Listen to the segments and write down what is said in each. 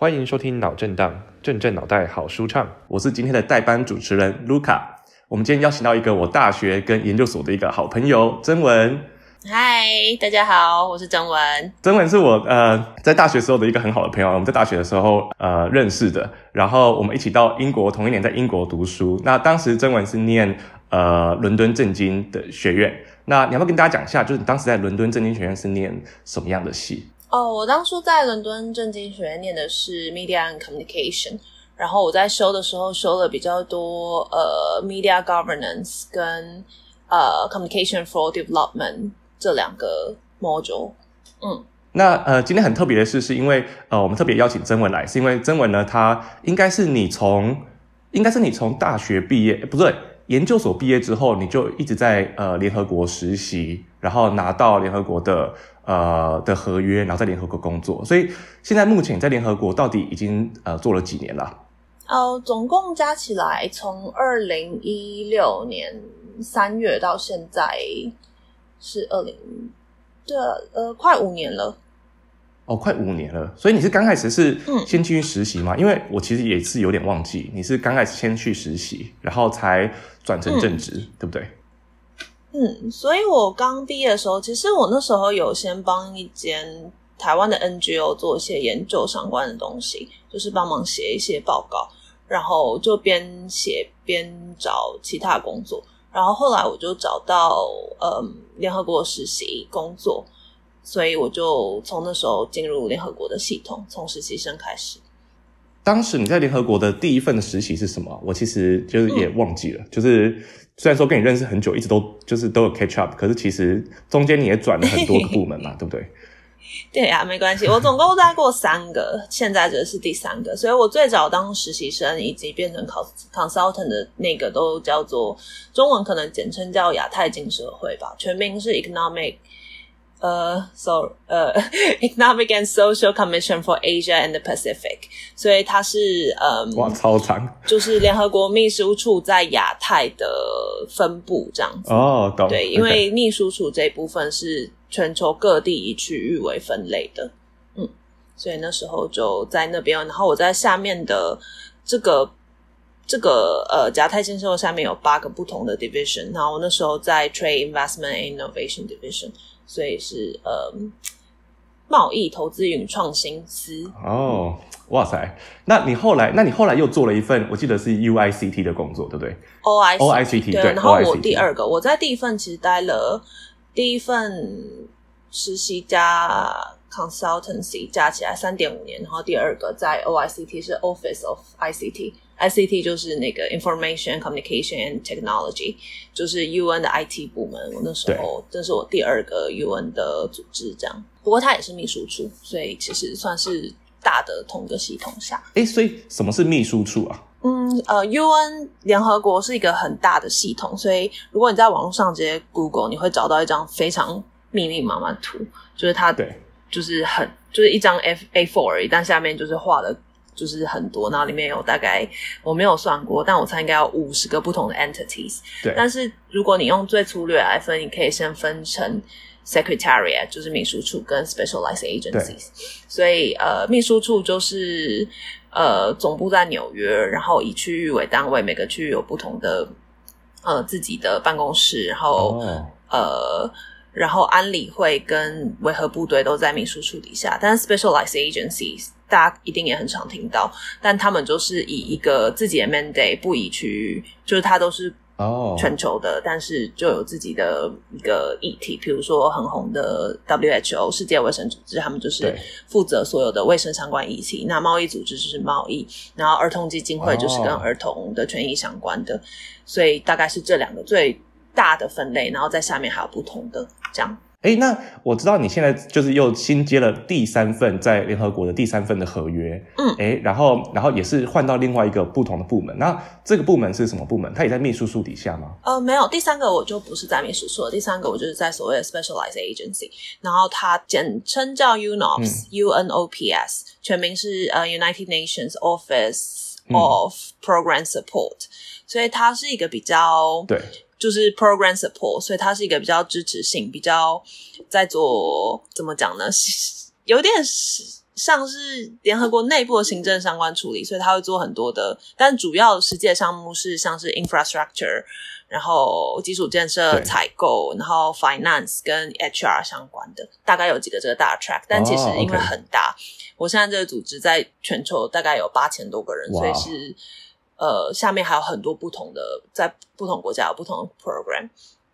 欢迎收听脑震荡，震震脑袋好舒畅。我是今天的代班主持人卢卡。我们今天邀请到一个我大学跟研究所的一个好朋友曾文。嗨，大家好，我是曾文。曾文是我呃在大学时候的一个很好的朋友，我们在大学的时候呃认识的，然后我们一起到英国，同一年在英国读书。那当时曾文是念呃伦敦政经的学院。那你要不要跟大家讲一下，就是你当时在伦敦政经学院是念什么样的系？哦，我当初在伦敦政经学院念的是 Media and Communication，然后我在修的时候修了比较多呃 Media Governance 跟呃 Communication for Development 这两个 module。嗯，那呃今天很特别的是，是因为呃我们特别邀请曾文来，是因为曾文呢，他应该是你从应该是你从大学毕业，不对，研究所毕业之后，你就一直在呃联合国实习，然后拿到联合国的。呃的合约，然后在联合国工作，所以现在目前在联合国到底已经呃做了几年了？呃，总共加起来从二零一六年三月到现在是二零，对，呃，快五年了。哦，快五年了，所以你是刚开始是先进去实习吗？嗯，因为我其实也是有点忘记，你是刚开始先去实习，然后才转成正职，嗯，对不对？嗯，所以我刚毕业的时候，其实我那时候有先帮一间台湾的 NGO 做一些研究相关的东西，就是帮忙写一些报告，然后就边写边找其他工作，然后后来我就找到嗯联合国实习工作，所以我就从那时候进入联合国的系统，从实习生开始。当时你在联合国的第一份的实习是什么？我其实就是也忘记了，嗯、就是。虽然说跟你认识很久，一直都就是都有 catch up，可是其实中间你也转了很多个部门嘛，对不对？对呀、啊，没关系，我总共待过三个，现在这是第三个，所以我最早当实习生以及变成 consultant 的那个都叫做中文可能简称叫亚太经社会吧，全名是 economic。呃、uh,，so 呃、uh,，Economic and Social Commission for Asia and the Pacific，所以它是呃，um, 哇，超长，就是联合国秘书处在亚太的分部这样子。哦，懂。对，因为秘书处这一部分是全球各地以区域为分类的，嗯，所以那时候就在那边，然后我在下面的这个这个呃亚太经社会下面有八个不同的 division，然后我那时候在 Trade Investment and Innovation Division。所以是呃，贸易投资与创新司哦，哇塞！那你后来，那你后来又做了一份，我记得是 UICT 的工作，对不对？OICT，对。然后我第二个，我在第一份其实待了第一份实习加 consultancy 加起来三点五年，然后第二个在 OICT 是 Office of ICT。ICT 就是那个 Information Communication and Technology，就是 UN 的 IT 部门。我那时候这是我第二个 UN 的组织，这样。不过它也是秘书处，所以其实算是大的同个系统下。诶，所以什么是秘书处啊？嗯，呃，UN 联合国是一个很大的系统，所以如果你在网络上直接 Google，你会找到一张非常密密麻麻的图，就是它对，就是很就是一张 F A4 而已，但下面就是画的。就是很多，然后里面有大概我没有算过，但我猜应该有五十个不同的 entities。对，但是如果你用最粗略来分，你可以先分成 secretariat，就是秘书处跟 specialized agencies。所以呃，秘书处就是呃总部在纽约，然后以区域为单位，每个区域有不同的呃自己的办公室，然后、oh. 呃。然后安理会跟维和部队都在秘书处底下，但是 specialized agencies 大家一定也很常听到，但他们就是以一个自己的 mandate 不以区域，就是它都是哦全球的，oh. 但是就有自己的一个议题，比如说很红的 WHO 世界卫生组织，他们就是负责所有的卫生相关议题。那贸易组织就是贸易，然后儿童基金会就是跟儿童的权益相关的，oh. 所以大概是这两个最大的分类，然后在下面还有不同的。这样，哎，那我知道你现在就是又新接了第三份在联合国的第三份的合约，嗯，哎，然后，然后也是换到另外一个不同的部门。那这个部门是什么部门？它也在秘书处底下吗？呃，没有，第三个我就不是在秘书处了，第三个我就是在所谓的 specialized agency，然后它简称叫 UNOPS，U N O P S，全名是呃 United Nations Office of Program Support，嗯，所以它是一个比较对。就是 program support，所以它是一个比较支持性，比较在做怎么讲呢？有点像是联合国内部的行政相关处理，所以他会做很多的，但主要实际的项目是像是 infrastructure，然后基础建设、采购，然后 finance 跟 HR 相关的，大概有几个这个大 track。但其实因为很大，oh. 我现在这个组织在全球大概有八千多个人.所以是呃下面还有很多不同的，在不同国家有不同的 program。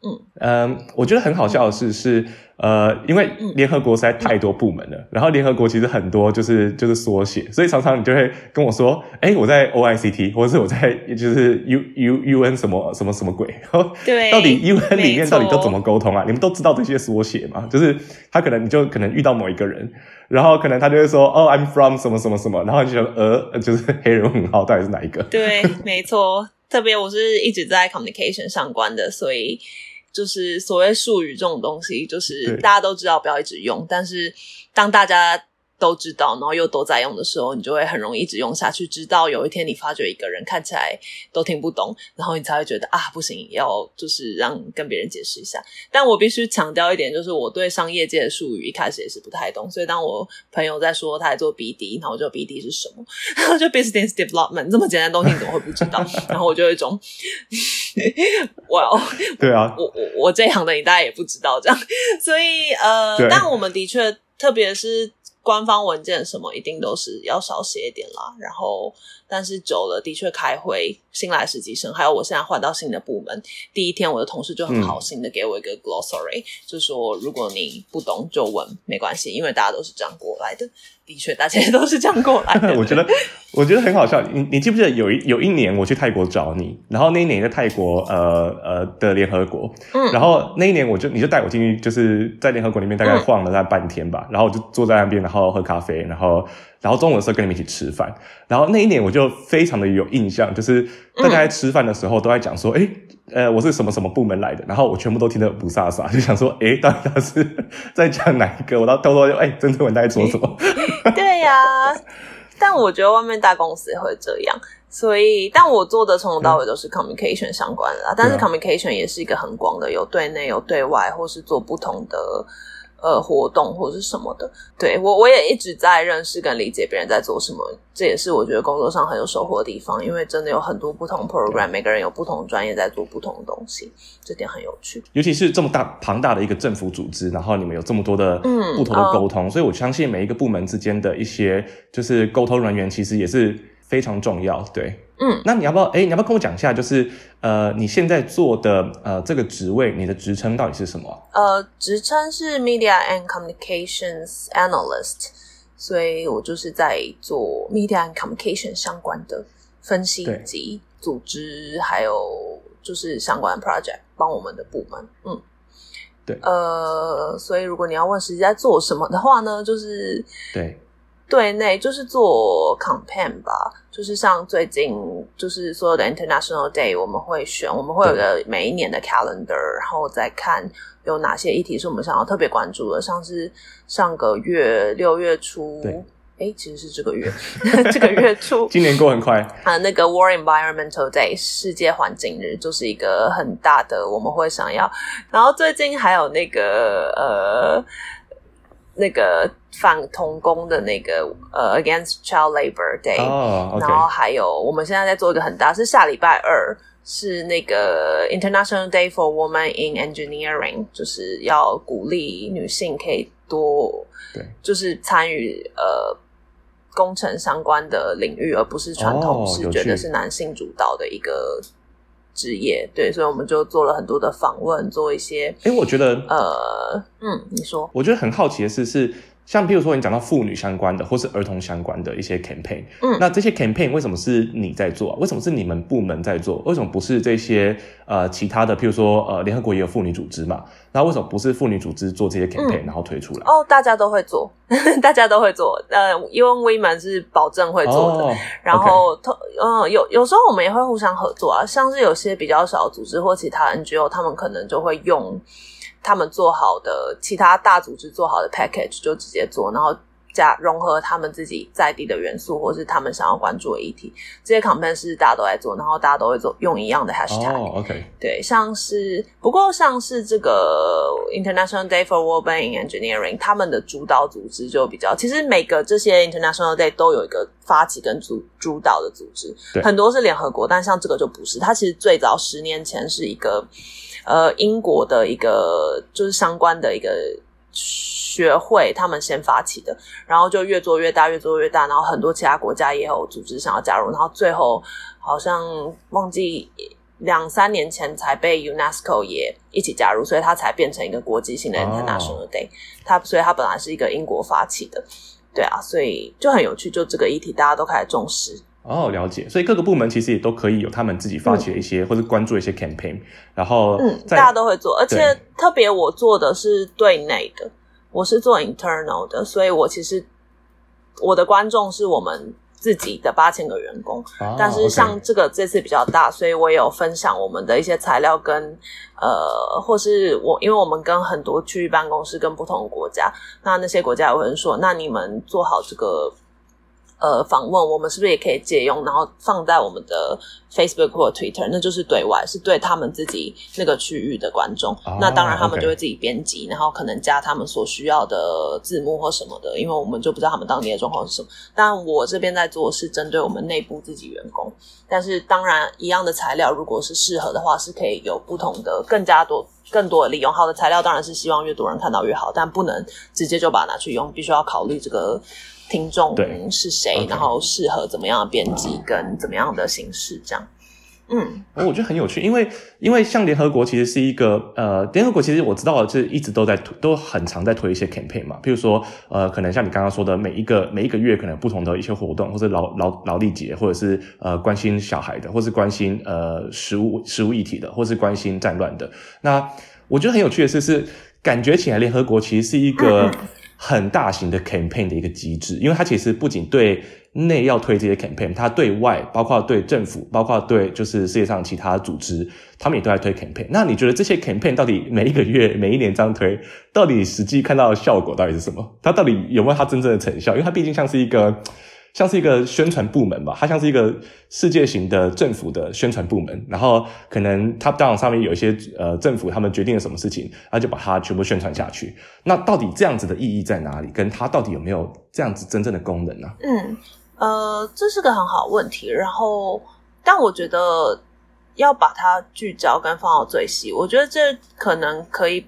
嗯，嗯，我觉得很好笑的是，是呃，因为联合国实在太多部门了，嗯、然后联合国其实很多就是就是缩写，所以常常你就会跟我说，哎，我在 OICT，或者是我在就是 U U U N 什么什么什么鬼，对，到底 U N 里面到底都怎么沟通啊？你们都知道这些缩写吗？就是他可能你就可能遇到某一个人，然后可能他就会说，哦，I'm from 什么什么什么，然后你就呃，就是黑人问号到底是哪一个？对，没错，特别我是一直在 communication 相关的，所以。就是所谓术语这种东西，就是大家都知道不要一直用，但是当大家都知道，然后又都在用的时候，你就会很容易一直用下去。直到有一天你发觉一个人看起来都听不懂，然后你才会觉得啊，不行，要就是让跟别人解释一下。但我必须强调一点，就是我对商业界的术语一开始也是不太懂，所以当我朋友在说他在做 BD，然后我就 BD 是什么，然后就 Business Development 这么简单的东西你怎么会不知道？然后我就有一种，，Well，对啊，我我我这一行的你大概也不知道这样，所以呃，但我们的确，特别是。官方文件什么一定都是要少写一点啦，然后但是久了的确开会，新来实习生，还有我现在换到新的部门，第一天我的同事就很好心的给我一个 glossary，、嗯、就说如果你不懂就问，没关系，因为大家都是这样过来的。的确，大家都是这样过来的。我觉得，我觉得很好笑。你你记不记得有一有一年我去泰国找你，然后那一年在泰国呃呃的联合国，嗯，然后那一年我就你就带我进去，就是在联合国里面大概晃了大概半天吧，嗯、然后我就坐在那边，然后喝咖啡，然后然后中午的时候跟你们一起吃饭，然后那一年我就非常的有印象，就是大家在吃饭的时候都在讲说，哎、嗯。呃，我是什么什么部门来的，然后我全部都听得不飒飒，就想说，哎，到底他是在讲哪一个？我到偷偷就，诶，曾文在做什么？对呀、啊，但我觉得外面大公司也会这样，所以，但我做的从头到尾都是 communication 相关的啦，嗯、但是 communication 也是一个很广的，有对内有对外，或是做不同的。呃，活动或者是什么的，对，我我也一直在认识跟理解别人在做什么，这也是我觉得工作上很有收获的地方，因为真的有很多不同 program，每个人有不同专业在做不同的东西，这点很有趣。尤其是这么大庞大的一个政府组织，然后你们有这么多的不同的沟通，嗯、所以我相信每一个部门之间的一些就是沟通人员，其实也是非常重要，对。嗯，那你要不要？哎，你要不要跟我讲一下？就是呃，你现在做的呃这个职位，你的职称到底是什么？呃，职称是 Media and Communications Analyst，所以我就是在做 Media and Communication 相关的分析以及组织，对还有就是相关 project 帮我们的部门。嗯，对。呃，所以如果你要问实际在做什么的话呢，就是对。对内就是做 campaign 吧，就是像最近就是所有的 International Day，我们会选，我们会有个每一年的 calendar，然后再看有哪些议题是我们想要特别关注的，像是上个月六月初，哎，其实是这个月，这个月初，今年过很快啊，那个 World Environmental Day 世界环境日就是一个很大的，我们会想要，然后最近还有那个呃。那个反童工的那个呃，Against Child Labor Day，、oh. 然后还有我们现在在做一个很大，是下礼拜二是那个 International Day for Women in Engineering，就是要鼓励女性可以多对，就是参与呃工程相关的领域，而不是传统是觉得是男性主导的一个。职业对，所以我们就做了很多的访问，做一些。哎，我觉得，呃，嗯，你说，我觉得很好奇的是，是。像譬如说你讲到妇女相关的或是儿童相关的一些 campaign，嗯，那这些 campaign 为什么是你在做啊？为什么是你们部门在做？为什么不是这些呃其他的？譬如说呃联合国也有妇女组织嘛，那为什么不是妇女组织做这些 campaign，嗯，然后推出来？哦，大家都会做，大家都会做。呃，因为 women 是保证会做的，哦，然后嗯呃，有有时候我们也会互相合作啊，像是有些比较小组织或其他 NGO，他们可能就会用。他们做好的其他大组织做好的 package 就直接做，然后加融合他们自己在地的元素，或是他们想要关注的议题。这些 campaign 是大家都在做，然后大家都会做用一样的 hashtag。哦，OK。对，像是不过像是这个 International Day for Wellbeing Engineering，他们的主导组织就比较，其实每个这些 International Day 都有一个发起跟主主导的组织，很多是联合国，但像这个就不是。它其实最早十年前是一个呃英国的一个就是相关的一个。学会他们先发起的，然后就越做越大，越做越大，然后很多其他国家也有组织想要加入，然后最后好像忘记两三年前才被 UNESCO 也一起加入，所以它才变成一个国际性的 International Day。它所以它本来是一个英国发起的，对啊，所以就很有趣，就这个议题大家都开始重视。哦，了解。所以各个部门其实也都可以有他们自己发起的一些，嗯、或者关注一些 campaign，然后嗯，大家都会做，而且特别我做的是对内的，我是做 internal 的，所以我其实我的观众是我们自己的八千个员工，哦、但是像这个这次比较大，所以我也有分享我们的一些材料跟呃，或是我因为我们跟很多区域办公室跟不同国家，那那些国家也会说，那你们做好这个。呃，访问我们是不是也可以借用，然后放在我们的 Facebook 或 Twitter，那就是对外，是对他们自己那个区域的观众。Oh, 那当然，他们就会自己编辑.然后可能加他们所需要的字幕或什么的，因为我们就不知道他们当地的状况是什么。但我这边在做是针对我们内部自己员工，但是当然，一样的材料如果是适合的话，是可以有不同的、更加多、更多的利用。好的材料当然是希望越多人看到越好，但不能直接就把它拿去用，必须要考虑这个。听众是谁然后适合怎么样的编辑跟怎么样的形式？这样，嗯，我觉得很有趣，因为因为像联合国其实是一个呃，联合国其实我知道的是一直都在推，都很常在推一些 campaign 嘛，譬如说呃，可能像你刚刚说的，每一个每一个月可能不同的一些活动，或者劳劳劳力节，或者是呃关心小孩的，或是关心呃食物食物议题的，或是关心战乱的。那我觉得很有趣的是，是感觉起来联合国其实是一个。嗯很大型的 campaign 的一个机制，因为它其实不仅对内要推这些 campaign，它对外，包括对政府，包括对就是世界上其他组织，他们也都在推 campaign。那你觉得这些 campaign 到底每一个月、每一年这样推，到底实际看到的效果到底是什么？它到底有没有它真正的成效？因为它毕竟像是一个。像是一个宣传部门吧，它像是一个世界型的政府的宣传部门，然后可能 top down 上面有一些呃政府他们决定了什么事情，他就把它全部宣传下去。那到底这样子的意义在哪里？跟它到底有没有这样子真正的功能呢？嗯，呃，这是个很好问题。然后，但我觉得要把它聚焦跟放到最细，我觉得这可能可以。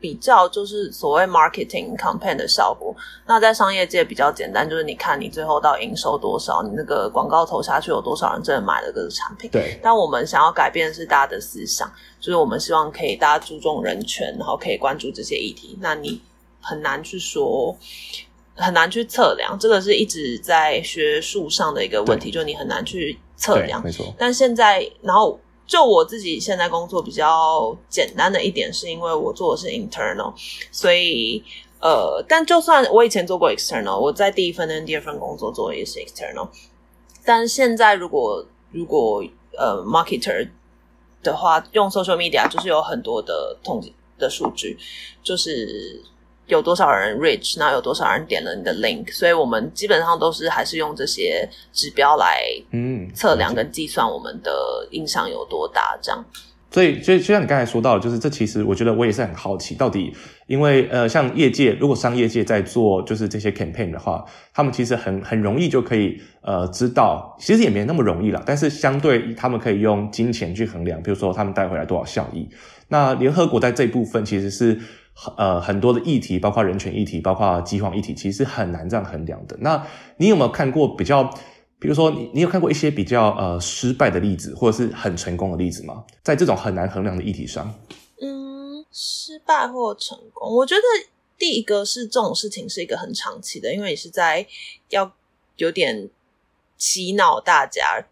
比较就是所谓 marketing campaign 的效果，那在商业界比较简单，就是你看你最后到营收多少，你那个广告投下去有多少人真的买了这个产品。对。但我们想要改变的是大家的思想，就是我们希望可以大家注重人权，然后可以关注这些议题。那你很难去说，很难去测量，这个是一直在学术上的一个问题，就你很难去测量。没错。但现在，然后。就我自己现在工作比较简单的一点，是因为我做的是 internal，所以呃，但就算我以前做过 external，我在第一份跟第二份工作做的也是 external，但现在如果如果呃 marketer 的话，用 social media 就是有很多的统计的数据，就是。有多少人 reach，那有多少人点了你的 link，所以我们基本上都是还是用这些指标来嗯测量跟计算我们的影响有多大这样。所以，所以就像你刚才说到的，就是这其实我觉得我也是很好奇，到底因为呃像业界如果商业界在做就是这些 campaign 的话，他们其实很很容易就可以呃知道，其实也没那么容易啦，但是相对他们可以用金钱去衡量，比如说他们带回来多少效益。那联合国在这一部分其实是。呃，很多的议题，包括人权议题，包括饥荒议题，其实很难这样衡量的。那你有没有看过比较，比如说你你有看过一些比较呃失败的例子，或者是很成功的例子吗？在这种很难衡量的议题上，嗯，失败或成功，我觉得第一个是这种事情是一个很长期的，因为你是在要有点洗脑大家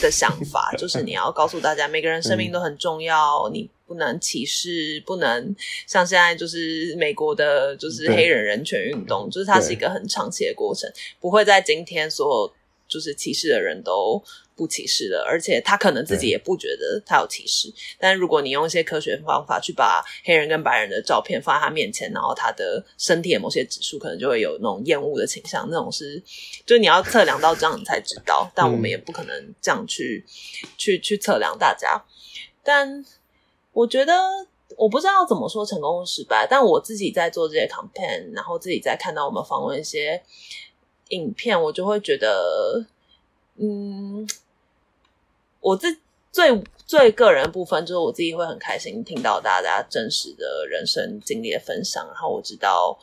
的想法，就是你要告诉大家每个人生命都很重要，嗯、你。不能歧视，不能像现在就是美国的，就是黑人人权运动，就是它是一个很长期的过程，不会在今天所有就是歧视的人都不歧视了，而且他可能自己也不觉得他有歧视。但如果你用一些科学方法去把黑人跟白人的照片放在他面前，然后他的身体的某些指数可能就会有那种厌恶的倾向，那种是就你要测量到这样你才知道。但我们也不可能这样去、嗯、去去测量大家。但我觉得我不知道怎么说成功失败，但我自己在做这些 campaign，然后自己在看到我们访问一些。影片我就会觉得，嗯，我自最最个人的部分就是我自己会很开心听到大家真实的人生经历的分享，然后我知道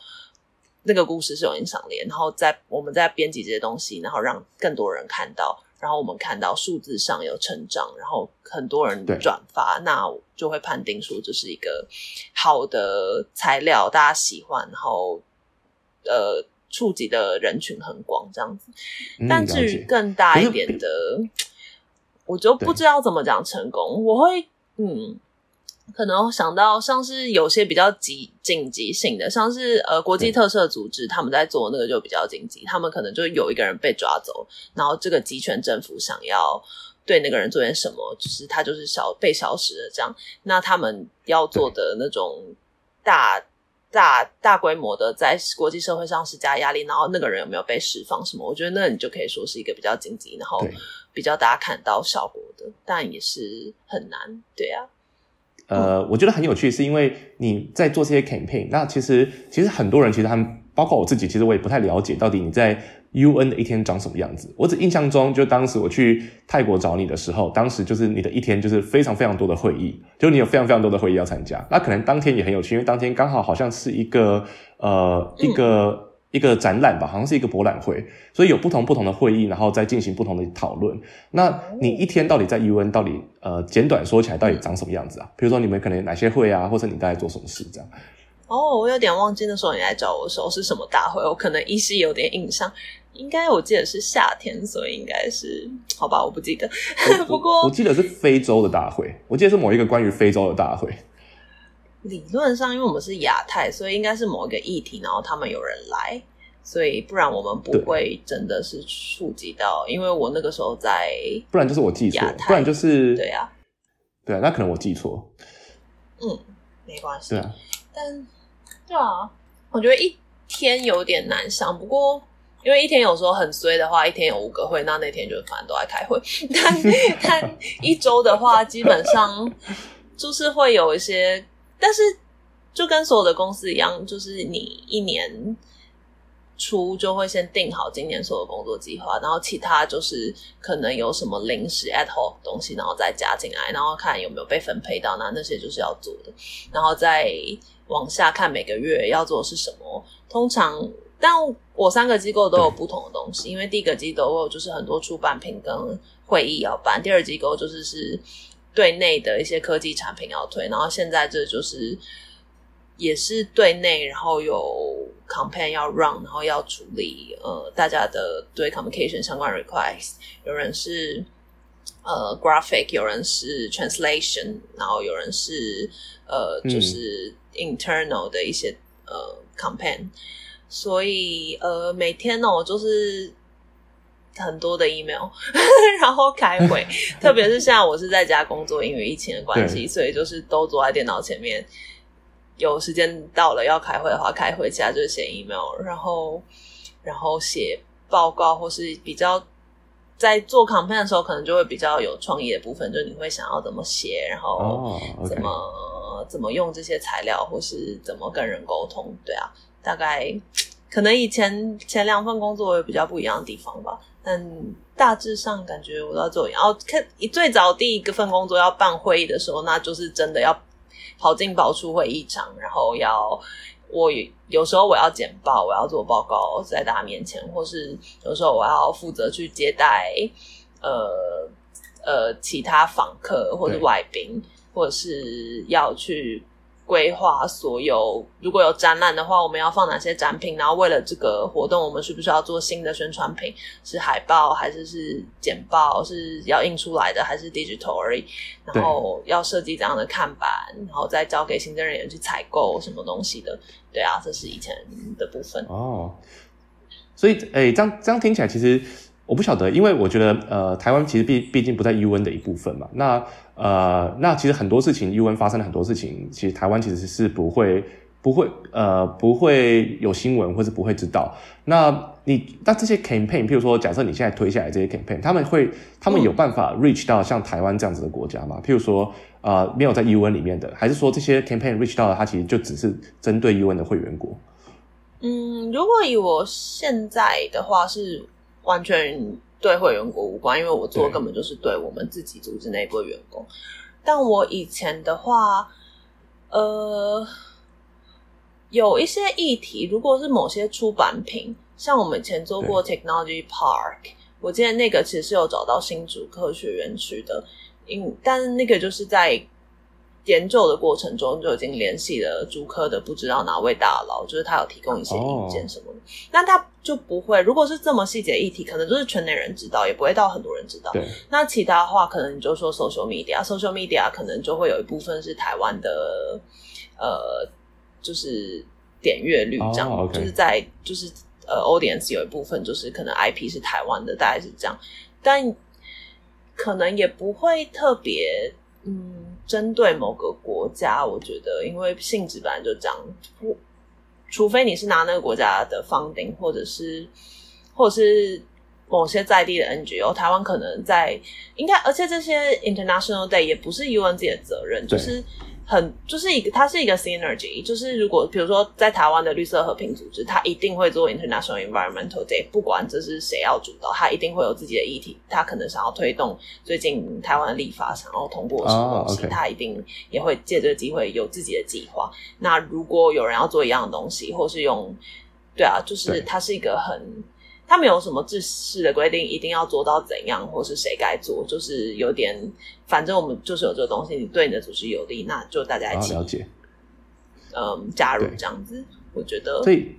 那个故事是有影响力，然后在我们在编辑这些东西，然后让更多人看到，然后我们看到数字上有成长，然后很多人转发，那我就会判定说这是一个好的材料，大家喜欢，然后呃。触及的人群很广，这样子。但至于更大一点的，嗯、我就不知道怎么讲成功。我会，嗯，可能想到像是有些比较急紧急性的，像是呃国际特赦组织他们在做那个就比较紧急，他们可能就有一个人被抓走，然后这个集权政府想要对那个人做点什么，就是他就是消被消失了这样。那他们要做的那种大。大大规模的在国际社会上施加压力，然后那个人有没有被释放什么？我觉得那你就可以说是一个比较紧急，然后比较大家看到效果的，但也是很难，对啊。呃，我觉得很有趣，是因为你在做这些 campaign，那其实其实很多人其实他们包括我自己，其实我也不太了解到底你在。UN 的一天长什么样子？我只印象中，就当时我去泰国找你的时候，当时就是你的一天就是非常非常多的会议，就你有非常非常多的会议要参加。那可能当天也很有趣，因为当天刚好好像是一个呃一个、嗯、一个展览吧，好像是一个博览会，所以有不同不同的会议，然后再进行不同的讨论。那你一天到底在 UN 到底呃简短说起来到底长什么样子啊？比如说你们可能有哪些会啊，或者你大概做什么事这样？哦，我有点忘记那时候你来找我的时候是什么大会，我可能依稀有点印象。应该我记得是夏天，所以应该是好吧，我不记得。不过我记得是非洲的大会，我记得是某一个关于非洲的大会。理论上，因为我们是亚太，所以应该是某一个议题，然后他们有人来，所以不然我们不会真的是触及到。因为我那个时候在，不然就是我记错，不然就是对啊，对啊，那可能我记错。嗯，没关系。对啊，但对啊，我觉得一天有点难想，不过。因为一天有时候很衰的话，一天有五个会，那那天就反正都在开会。但但一周的话，基本上就是会有一些，但是就跟所有的公司一样，就是你一年初就会先定好今年所有工作计划，然后其他就是可能有什么临时 at home 东西，然后再加进来，然后看有没有被分配到，那那些就是要做的，然后再往下看每个月要做的是什么，通常。但我三个机构都有不同的东西，因为第一个机构就是很多出版品跟会议要办，第二机构就是是对内的一些科技产品要推，然后现在这就是也是对内，然后有 campaign 要 run，然后要处理呃大家的对 communication 相关 request，有人是呃 graphic，有人是 translation，然后有人是呃就是 internal 的一些呃 campaign。所以，呃，每天呢，我就是很多的 email，然后开会。特别是现在我是在家工作，因为疫情的关系，所以就是都坐在电脑前面。有时间到了要开会的话，开会；其他就是写 email，然后然后写报告，或是比较在做 campaign 的时候，可能就会比较有创意的部分，就你会想要怎么写，然后怎么、oh. 怎么用这些材料，或是怎么跟人沟通，对啊。大概可能以前前两份工作有比较不一样的地方吧，但大致上感觉我都要做。然后看最早第一个份工作要办会议的时候，那就是真的要跑进跑出会议场，然后要我有时候我要简报，我要做报告在大家面前，或是有时候我要负责去接待呃呃其他访客或者外宾，或者是要去。规划所有，如果有展览的话，我们要放哪些展品？然后为了这个活动，我们是不是要做新的宣传品？是海报还是是简报？是要印出来的还是 digital 而已？然后要设计怎样的看板，然后再交给行政人员去采购什么东西的？对啊，这是以前的部分哦。所以，诶，这样这样听起来，其实我不晓得，因为我觉得呃，台湾其实毕毕竟不在 UN 的一部分嘛。那呃，那其实很多事情 UN 发生了很多事情，其实台湾其实是不会不会呃不会有新闻或是不会知道。那你那这些 campaign，譬如说，假设你现在推下来这些 campaign，他们会他们有办法 reach 到像台湾这样子的国家吗？譬如说呃没有在 UN 里面的，还是说这些 campaign reach 到的，它其实就只是针对 UN 的会员国？嗯，如果以我现在的话是。完全对会员国无关，因为我做的根本就是对我们自己组织内部员工。但我以前的话，呃，有一些议题，如果是某些出版品，像我们以前做过 Technology Park，我记得那个其实是有找到新竹科学园区的，因但是那个就是在。研究的过程中就已经联系了竹科的不知道哪位大佬，就是他有提供一些意见什么的，那、oh. 他就不会。如果是这么细节议题，可能就是圈内人知道，也不会到很多人知道。对。那其他的话，可能你就说 social media，social media 可能就会有一部分是台湾的，呃，就是点阅率这样，oh, okay. 就是在就是呃 audience 有一部分就是可能 IP 是台湾的，大概是这样，但可能也不会特别。嗯，针对某个国家，我觉得因为性质本来就这样，不除非你是拿那个国家的 funding，或者是或者是某些在地的 NGO，台湾可能在应该，而且这些 International Day 也不是 UN 自己的责任，就是。很就是一个，它是一个 synergy，就是如果比如说在台湾的绿色和平组织，它一定会做 International Environmental Day，不管这是谁要主导，它一定会有自己的议题，它可能想要推动最近台湾的立法，想要通过什么东西，它、oh, okay. 一定也会借这个机会有自己的计划。那如果有人要做一样的东西，或是用，对啊，就是它是一个很。他没有什么制式的规定，一定要做到怎样，或是谁该做，就是有点，反正我们就是有这个东西，你对你的组织有利，那就大家一起、啊、了解，嗯，加入这样子，我觉得。所以，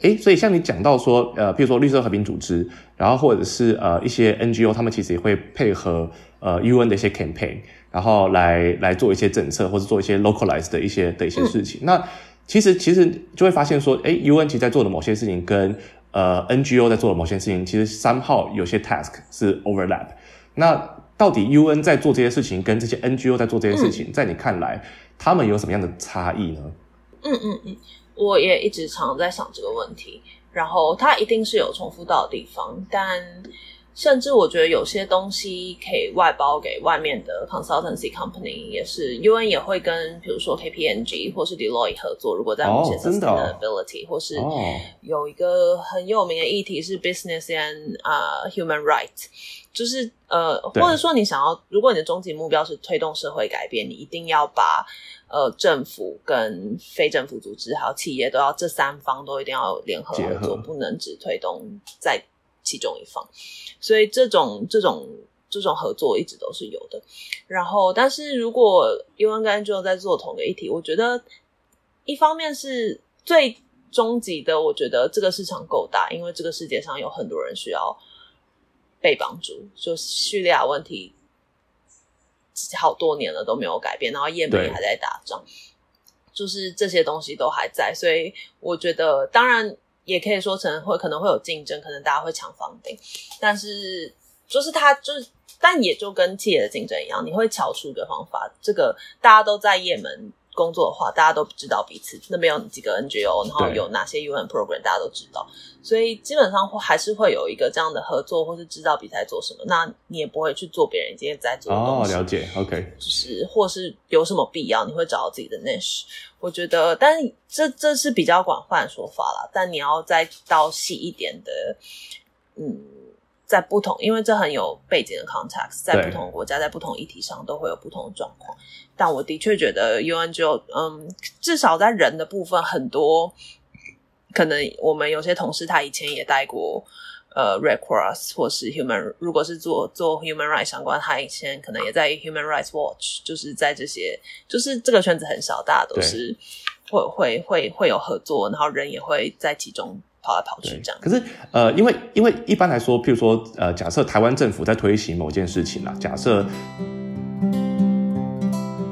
哎，所以像你讲到说，呃，比如说绿色和平组织，然后或者是呃一些 NGO，他们其实也会配合呃 UN 的一些 campaign，然后来来做一些政策，或者做一些 localized 的一些的一些事情。嗯、那其实其实就会发现说，哎，UN 其实在做的某些事情跟呃，NGO 在做的某些事情，其实三号有些 task 是 overlap。那到底 UN 在做这些事情，跟这些 NGO 在做这些事情，嗯、在你看来，他们有什么样的差异呢？嗯嗯嗯，我也一直常在想这个问题。然后它一定是有重复到的地方，但。甚至我觉得有些东西可以外包给外面的 consultancy company，也是 UN 也会跟比如说 KPMG 或是 Deloitte 合作。如果在某些 sustainability、哦、或是有一个很有名的议题是 business and 啊、uh, human rights，就是呃，或者说你想要，如果你的终极目标是推动社会改变，你一定要把呃政府跟非政府组织还有企业都要这三方都一定要联合合作，不能只推动在其中一方。所以这种这种这种合作一直都是有的，然后但是如果 UN 跟 NGO 在做同一个议题，我觉得一方面是最终极的，我觉得这个市场够大，因为这个世界上有很多人需要被帮助，就叙利亚问题好多年了都没有改变，然后也门还在打仗，就是这些东西都还在，所以我觉得当然。也可以说成会可能会有竞争，可能大家会抢房顶，但是就是它就是，但也就跟企业的竞争一样，你会瞧出一个方法。这个大家都在也门工作的话，大家都知道彼此那边有几个 NGO，然后有哪些 UN program，大家都知道，所以基本上会还是会有一个这样的合作，或是知道彼此在做什么。那你也不会去做别人今天在做的东西。哦，了解，OK，就是或是有什么必要，你会找到自己的 niche。我觉得，但这这是比较广泛的说法啦。但你要再到细一点的，嗯，在不同，因为这很有背景的 context，在不同国家，在不同议题上都会有不同的状况。但我的确觉得 UN 就，嗯，至少在人的部分，很多可能我们有些同事他以前也带过。呃，Red Cross 或是 Human，如果是做做 Human Rights 相关，他以前可能也在 Human Rights Watch，就是在这些，就是这个圈子很小，大家都是会会会会有合作，然后人也会在其中跑来跑去这样。可是呃，因为因为一般来说，譬如说呃，假设台湾政府在推行某件事情啦，假设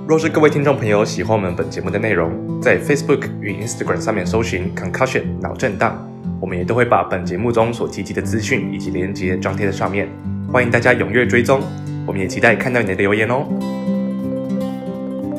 若是各位听众朋友喜欢我们本节目的内容，在 Facebook 与 Instagram 上面搜寻 Concussion 脑震荡。我们也都会把本节目中所提及的资讯以及连接张贴在上面，欢迎大家踊跃追踪。我们也期待看到你的留言哦。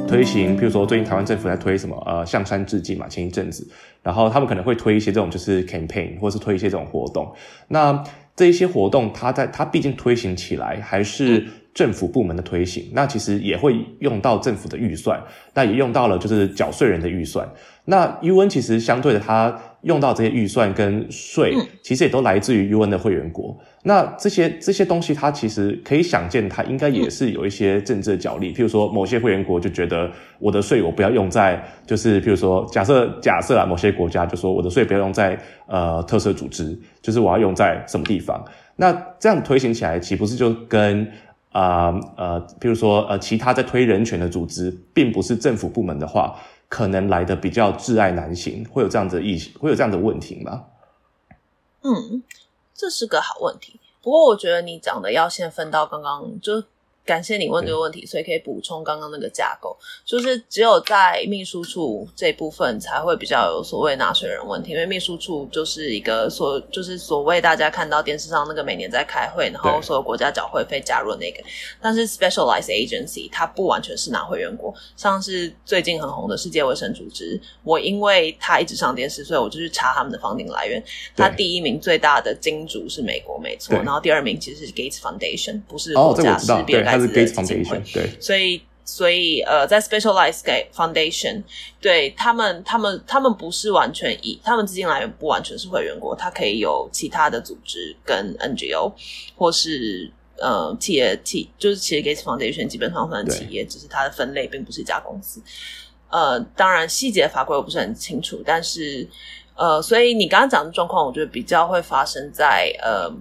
推行，譬如说最近台湾政府在推什么呃象山致敬嘛，前一阵子，然后他们可能会推一些这种就是 campaign，或是推一些这种活动。那这一些活动，它在它毕竟推行起来还是政府部门的推行，那其实也会用到政府的预算，那也用到了就是缴税人的预算。那 UN 其实相对的，它用到这些预算跟税，其实也都来自于 UN 的会员国。那这些这些东西，它其实可以想见，它应该也是有一些政治的角力。譬如说，某些会员国就觉得我的税我不要用在，就是譬如说，假设假设啊，某些国家就说我的税不要用在呃特色组织，就是我要用在什么地方。那这样推行起来，岂不是就跟啊呃，呃，譬如说呃，其他在推人权的组织，并不是政府部门的话，可能来的比较挚爱难行，会有这样子的意，会有这样的问题吗？嗯。这是个好问题，不过我觉得你讲的要先分到刚刚就。感谢你问这个问题，所以可以补充刚刚那个架构，就是只有在秘书处这部分才会比较有所谓纳税人问题，因为秘书处就是一个所就是所谓大家看到电视上那个每年在开会，然后所有国家缴会费加入那个，但是 specialized agency 它不完全是拿会员国，像是最近很红的世界卫生组织，我因为它一直上电视，所以我就去查他们的 funding 来源，它第一名最大的金主是美国，没错，然后第二名其实是 Gates Foundation，不是国家，是比尔盖。是 Gates Foundation，对，所以所以呃，在 Specialized Foundation，对他们，他们他们不是完全以他们资金来源不完全是会员国，它可以有其他的组织跟 NGO，或是呃企业企，就是其实 Gates Foundation 基本上算企业，只是它的分类并不是一家公司。呃，当然细节法规我不是很清楚，但是呃，所以你刚刚讲的状况，我觉得比较会发生在呃。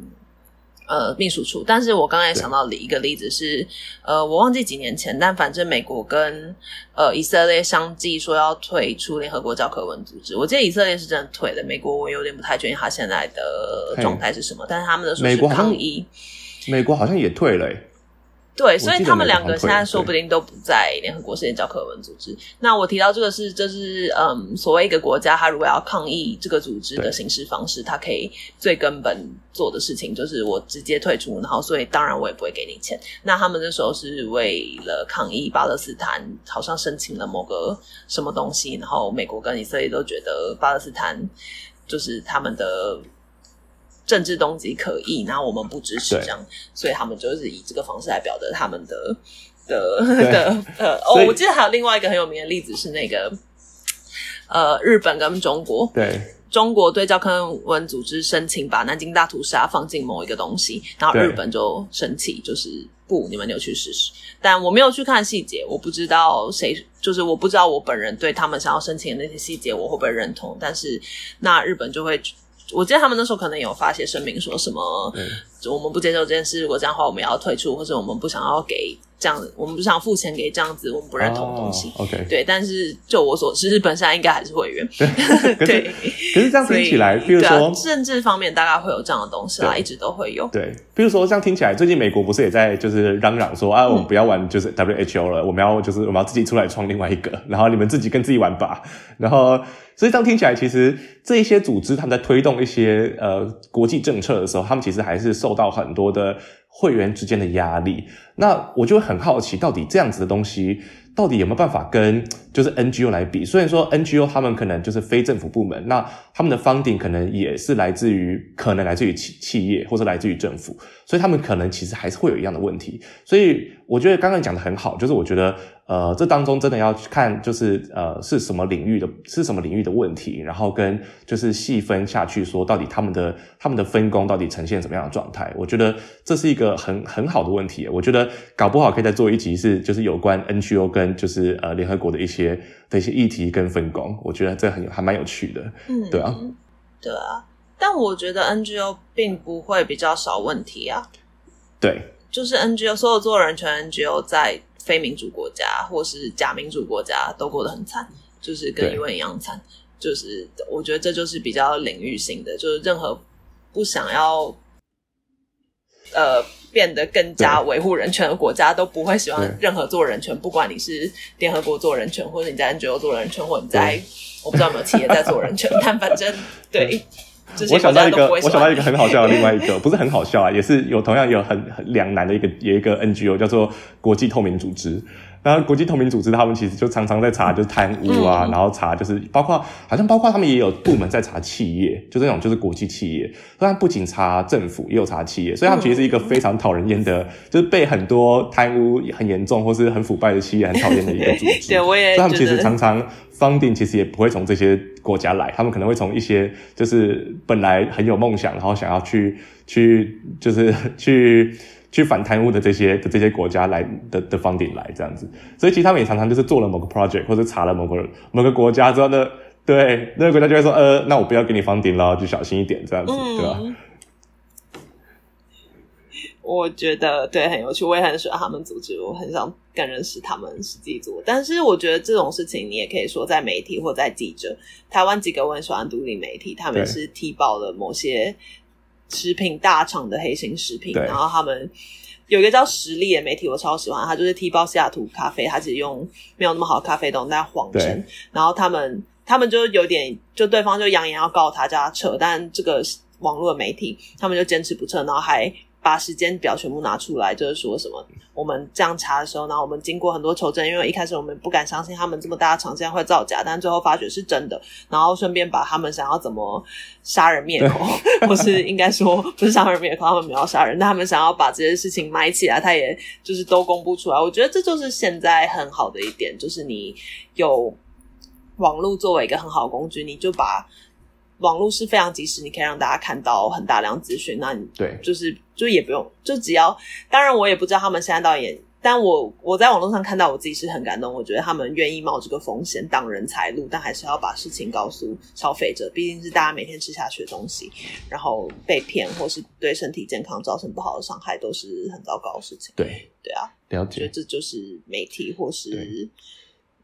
呃，秘书处，但是我刚才想到的一个例子是，呃，我忘记几年前，但反正美国跟呃以色列相继说要退出联合国教科文组织。我记得以色列是真的退了，美国我有点不太确定他现在的状态是什么，但是他们的说是抗议，美国好像也退了。对，所以他们两个现在说不定都不在联合国世界教科文组织。那我提到这个是，就是嗯，所谓一个国家，他如果要抗议这个组织的行事方式，他可以最根本做的事情就是我直接退出，然后所以当然我也不会给你钱。那他们那时候是为了抗议巴勒斯坦，好像申请了某个什么东西，然后美国跟以色列都觉得巴勒斯坦就是他们的。政治动机可疑，然后我们不支持这样，所以他们就是以这个方式来表达他们的的的呃哦，我记得还有另外一个很有名的例子是那个呃日本跟中国，对。中国对教科文组织申请把南京大屠杀放进某一个东西，然后日本就生气，就是不，你们有去试试，但我没有去看细节，我不知道谁，就是我不知道我本人对他们想要申请的那些细节我会不会认同，但是那日本就会。我记得他们那时候可能有发些声明，说什么，嗯。我们不接受这件事，如果这样的话，我们要退出，或者我们不想要给这样，我们不想付钱给这样子，我们不认同的东西。Oh, OK，对，但是就我所知，日本现在应该还是会员。对，对可是这样听起来，比如说、啊、政治方面大概会有这样的东西啦，一直都会有。对，比如说这样听起来，最近美国不是也在就是嚷嚷说啊，我们不要玩就是 WHO 了，嗯、我们要就是我们要自己出来创另外一个，然后你们自己跟自己玩吧，然后。所以这样听起来，其实这一些组织他们在推动一些呃国际政策的时候，他们其实还是受到很多的会员之间的压力。那我就很好奇，到底这样子的东西。到底有没有办法跟就是 NGO 来比？虽然说 NGO 他们可能就是非政府部门，那他们的 funding 可能也是来自于可能来自于企企业或者来自于政府，所以他们可能其实还是会有一样的问题。所以我觉得刚刚讲的很好，就是我觉得呃这当中真的要看就是呃是什么领域的，是什么领域的问题，然后跟就是细分下去说到底他们的他们的分工到底呈现什么样的状态。我觉得这是一个很很好的问题。我觉得搞不好可以再做一集是就是有关 NGO 跟就是呃，联合国的一些的一些议题跟分工，我觉得这很还蛮有趣的，嗯，对啊，对啊，但我觉得 NGO 并不会比较少问题啊，对，就是 NGO 所有做人权 NGO 在非民主国家或是假民主国家都过得很惨，就是跟 UN 一样惨，就是我觉得这就是比较领域性的，就是任何不想要，呃。变得更加维护人权的国家都不会喜欢任何做人权，不管你是联合国做人权，或者你在 NGO 做人权，或者你在我不知道有没有企业在做人权，但反正对我想到一个，我想到一个很好笑的另外一个，不是很好笑啊，也是有同样有很很两难的一个有一个 NGO 叫做国际透明组织。然后国际透明组织他们其实就常常在查就是贪污啊，嗯、然后查就是包括好像包括他们也有部门在查企业，就这种就是国际企业。他们不仅查政府，也有查企业，所以他们其实是一个非常讨人厌的，就是被很多贪污很严重或是很腐败的企业很讨厌的一个组织。对，我也。所以他们其实常常 funding 其实也不会从这些国家来，他们可能会从一些就是本来很有梦想，然后想要去去就是去。去反贪污的这些的这些国家来的的 funding 来这样子，所以其实他们也常常就是做了某个 project 或者查了某个某个国家之后呢，对那个国家就会说，呃，那我不要给你 funding 了，就小心一点这样子，嗯、对吧？我觉得对很有趣，我也很喜欢他们组织，我很想更认识他们实际做。但是我觉得这种事情，你也可以说在媒体或在记者，台湾几个我很喜欢独立媒体，他们是踢爆了某些。食品大厂的黑心食品，然后他们有一个叫实力的媒体，我超喜欢，他就是踢爆西雅图咖啡，他只用没有那么好的咖啡豆，但谎称，然后他们他们就有点，就对方就扬言要告他，叫他撤，但这个网络的媒体他们就坚持不撤，然后还。把时间表全部拿出来，就是说什么我们这样查的时候，然后我们经过很多求证，因为一开始我们不敢相信他们这么大的厂这样会造假，但最后发觉是真的，然后顺便把他们想要怎么杀人灭口，或是应该说不是杀人灭口，他们没有杀人，但他们想要把这些事情埋起来，他也就是都公布出来。我觉得这就是现在很好的一点，就是你有网络作为一个很好的工具，你就把。网络是非常及时，你可以让大家看到很大量资讯。那你对，就是就也不用，就只要。当然，我也不知道他们现在到底，但我我在网络上看到，我自己是很感动。我觉得他们愿意冒这个风险挡人财路，但还是要把事情告诉消费者。毕竟是大家每天吃下去的东西，然后被骗或是对身体健康造成不好的伤害，都是很糟糕的事情。对对啊，了解。这就是媒体或是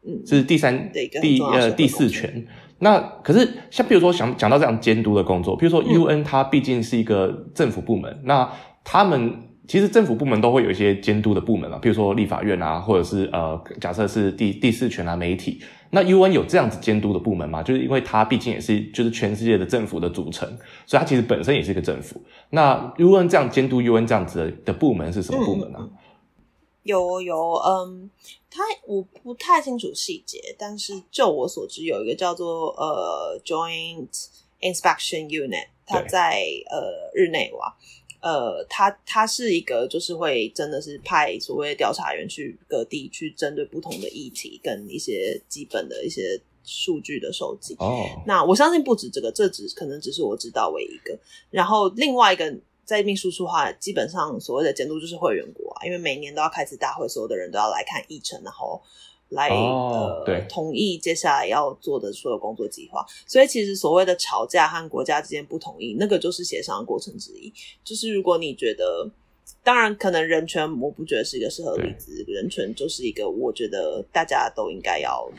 嗯，这是第三第呃第四权。那可是像比如说想讲到这样监督的工作，比如说 UN 它毕竟是一个政府部门，嗯、那他们其实政府部门都会有一些监督的部门啊，比如说立法院啊，或者是呃假设是第第四权啊媒体，那 UN 有这样子监督的部门吗？就是因为它毕竟也是就是全世界的政府的组成，所以它其实本身也是一个政府。那 UN 这样监督 UN 这样子的的部门是什么部门呢？嗯有有，嗯，他我不太清楚细节，但是就我所知，有一个叫做呃 Joint Inspection Unit，他在呃日内瓦，呃，他他是一个就是会真的是派所谓调查员去各地去针对不同的议题跟一些基本的一些数据的收集。哦，那我相信不止这个，这只可能只是我知道唯一一个，然后另外一个。在秘书处的话，基本上所谓的监督就是会员国啊，因为每年都要开次大会，所有的人都要来看议程，然后来、哦、呃同意接下来要做的所有工作计划。所以其实所谓的吵架和国家之间不同意，那个就是协商的过程之一。就是如果你觉得，当然可能人权，我不觉得是一个适合的例子，人权就是一个我觉得大家都应该要。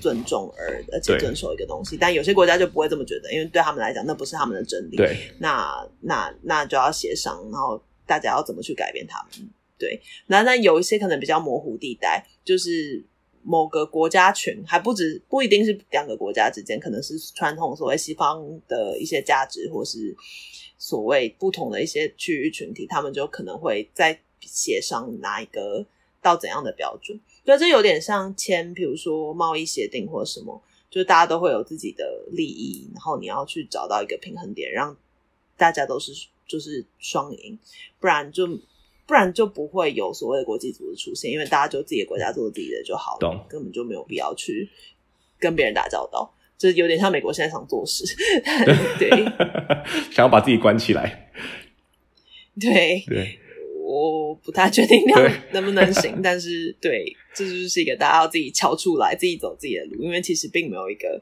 尊重而而且遵守一个东西，但有些国家就不会这么觉得，因为对他们来讲，那不是他们的真理。对，那那那就要协商，然后大家要怎么去改变他们？对，那那有一些可能比较模糊地带，就是某个国家群还不止不一定是两个国家之间，可能是传统所谓西方的一些价值，或是所谓不同的一些区域群体，他们就可能会在协商哪一个到怎样的标准。所以这有点像签，比如说贸易协定或者什么，就是大家都会有自己的利益，然后你要去找到一个平衡点，让大家都是就是双赢，不然就不然就不会有所谓的国际组织出现，因为大家就自己的国家做自己的就好了，根本就没有必要去跟别人打交道，这有点像美国现在想做事，对，想要把自己关起来，对对。我不太确定那 能不能行，但是对，这就是一个大家要自己敲出来，自己走自己的路，因为其实并没有一个，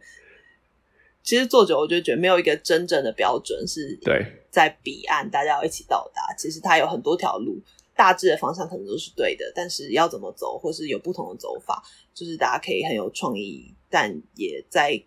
其实做久我就觉得没有一个真正的标准是对，在彼岸大家要一起到达。其实它有很多条路，大致的方向可能都是对的，但是要怎么走，或是有不同的走法，就是大家可以很有创意，但也在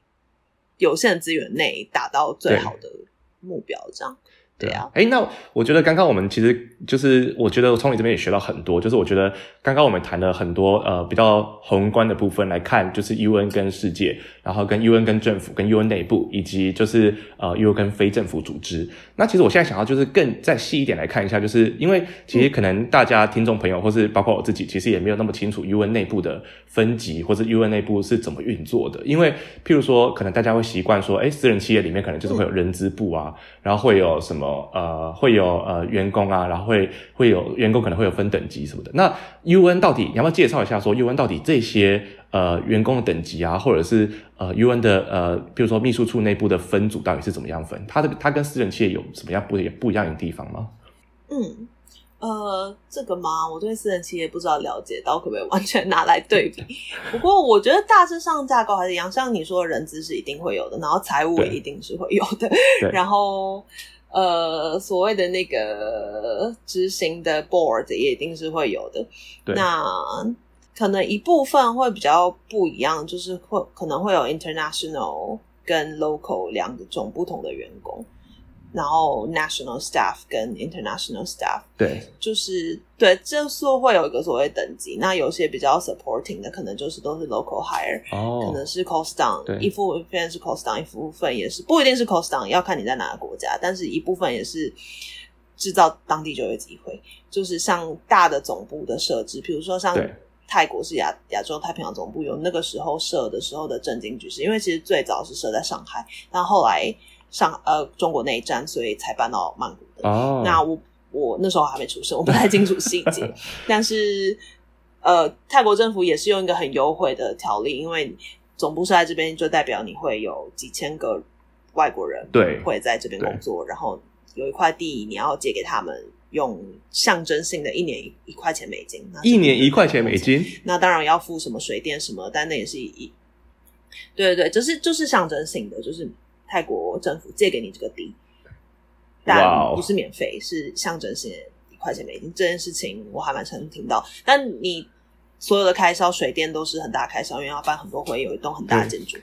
有限的资源内达到最好的目标，这样。对啊，哎，那我觉得刚刚我们其实就是，我觉得从你这边也学到很多。就是我觉得刚刚我们谈了很多呃比较宏观的部分来看，就是 UN 跟世界。然后跟 UN 跟政府、跟 UN 内部，以及就是呃 UN 跟非政府组织。那其实我现在想要就是更再细一点来看一下，就是因为其实可能大家听众朋友或是包括我自己，其实也没有那么清楚 UN 内部的分级或是 UN 内部是怎么运作的。因为譬如说，可能大家会习惯说，哎，私人企业里面可能就是会有人资部啊，然后会有什么呃，会有呃员工啊，然后会会有员工可能会有分等级什么的。那 UN 到底你要不要介绍一下说 UN 到底这些？呃，员工的等级啊，或者是呃，UN 的呃，比如说秘书处内部的分组到底是怎么样分？它的它跟私人企业有什么样不一不一样的地方吗？嗯，呃，这个吗？我对私人企业不知道了解到可不可以完全拿来对比。不过我觉得大致上架构还是一样，像你说的人资是一定会有的，然后财务也一定是会有的，然后呃，所谓的那个执行的 board 也一定是会有的。对，那。可能一部分会比较不一样，就是会可能会有 international 跟 local 两种不同的员工，然后 national staff 跟 international staff，对，就是对，这是会有一个所谓等级。那有些比较 supporting 的，可能就是都是 local hire，哦，可能是 cost down，一部分是 cost down，一部分也是不一定是 cost down，要看你在哪个国家，但是一部分也是制造当地就业机会，就是像大的总部的设置，比如说像。泰国是亚亚洲太平洋总部，有那个时候设的时候的正经局势，因为其实最早是设在上海，但后来上呃中国内战，所以才搬到曼谷的。哦，那我我那时候还没出生，我不太清楚细节，但是呃泰国政府也是用一个很优惠的条例，因为总部设在这边，就代表你会有几千个外国人对会在这边工作，然后有一块地你要借给他们。用象征性的一年一块钱美金，一年一块钱美金，那当然要付什么水电什么，但那也是一，对对对，就是就是象征性的，就是泰国政府借给你这个地，但不是免费是象征性的一块钱美金。这件事情我还蛮常听到，但你。所有的开销，水电都是很大开销，因为要办很多会，有一栋很大的建筑。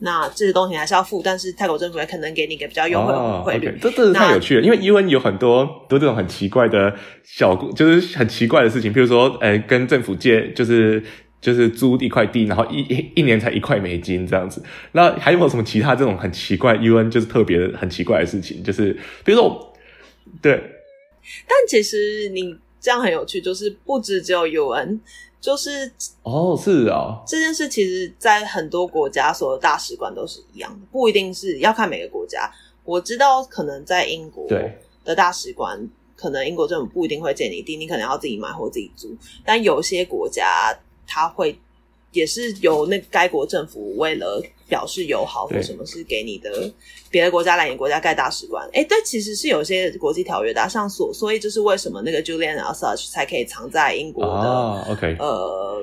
那这些东西还是要付，但是泰国政府也可能给你一个比较优惠的汇率。这、哦、这是太有趣了，因为 UN 有很多都这种很奇怪的小，就是很奇怪的事情，比如说，呃，跟政府借，就是就是租一块地，然后一一年才一块美金这样子。那还有没有什么其他这种很奇怪，UN 就是特别很奇怪的事情？就是比如说，对。但其实你这样很有趣，就是不止只有 UN。就是哦，是啊，这件事其实，在很多国家，所有大使馆都是一样的，不一定是要看每个国家。我知道，可能在英国的大使馆，可能英国政府不一定会借你地，你可能要自己买或自己租。但有些国家，他会也是由那该国政府为了。表示友好或什么是给你的别的国家来你国家盖大使馆？哎，但，其实是有些国际条约的，像所所以这是为什么那个 Julian Assange 才可以藏在英国的、哦、OK 呃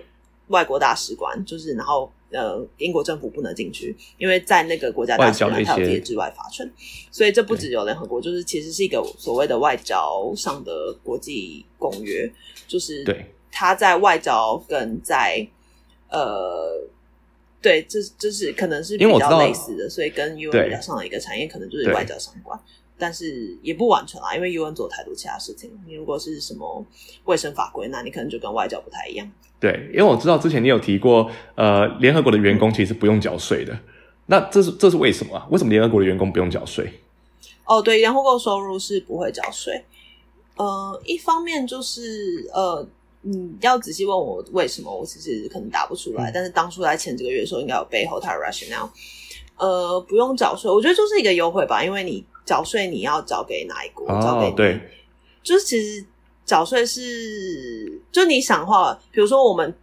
外国大使馆，就是然后呃英国政府不能进去，因为在那个国家大使馆它有自己的治外法权，所以这不只有联合国，就是其实是一个所谓的外交上的国际公约，就是对他在外交跟在呃。对，这这是可能是比较类似的，所以跟 UN 比较上的一个产业，可能就是外交相关，但是也不完全啊，因为 UN 做太多其他事情。你如果是什么卫生法规，那你可能就跟外交不太一样。对，因为我知道之前你有提过，呃，联合国的员工其实不用缴税的，嗯、那这是这是为什么啊？为什么联合国的员工不用缴税？哦，对，联合国收入是不会缴税。呃，一方面就是呃。嗯，要仔细问我为什么，我其实可能答不出来。嗯、但是当初在签这个月的时候，应该有背后它的 rationale。呃，不用缴税，我觉得就是一个优惠吧。因为你缴税，你要缴给哪一国？缴、哦、给你对，就是其实缴税是，就你想的话，比如说我们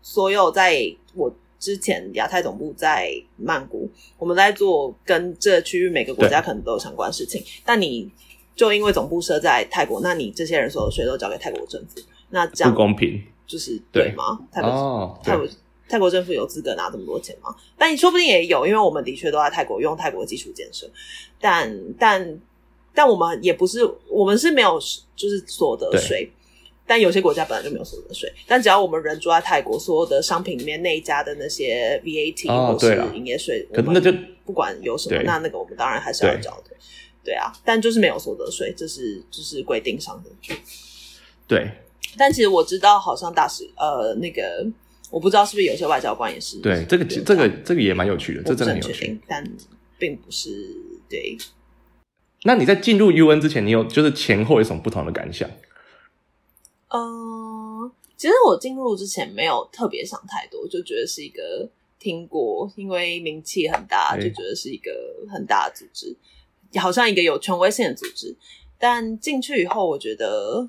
所有在我之前亚太总部在曼谷，我们在做跟这区域每个国家可能都有相关的事情。但你就因为总部设在泰国，那你这些人所有税都交给泰国政府。那这样不公平，就是对吗？泰国、哦、泰国泰国政府有资格拿这么多钱吗？但你说不定也有，因为我们的确都在泰国用泰国基础建设，但但但我们也不是，我们是没有就是所得税，但有些国家本来就没有所得税。但只要我们人住在泰国，所有的商品里面内加的那些 VAT、哦、或是营业税，可能那就不管有什么，那那个我们当然还是要交的。对啊，但就是没有所得税，这是就是规定上的。对。但其实我知道，好像大使呃，那个我不知道是不是有些外交官也是。对，这个这个这个也蛮有趣的，这真的很有趣，但并不是对。那你在进入 UN 之前，你有就是前后有什么不同的感想？嗯、呃，其实我进入之前没有特别想太多，就觉得是一个听过，因为名气很大，就觉得是一个很大的组织，欸、好像一个有权威性的组织。但进去以后，我觉得。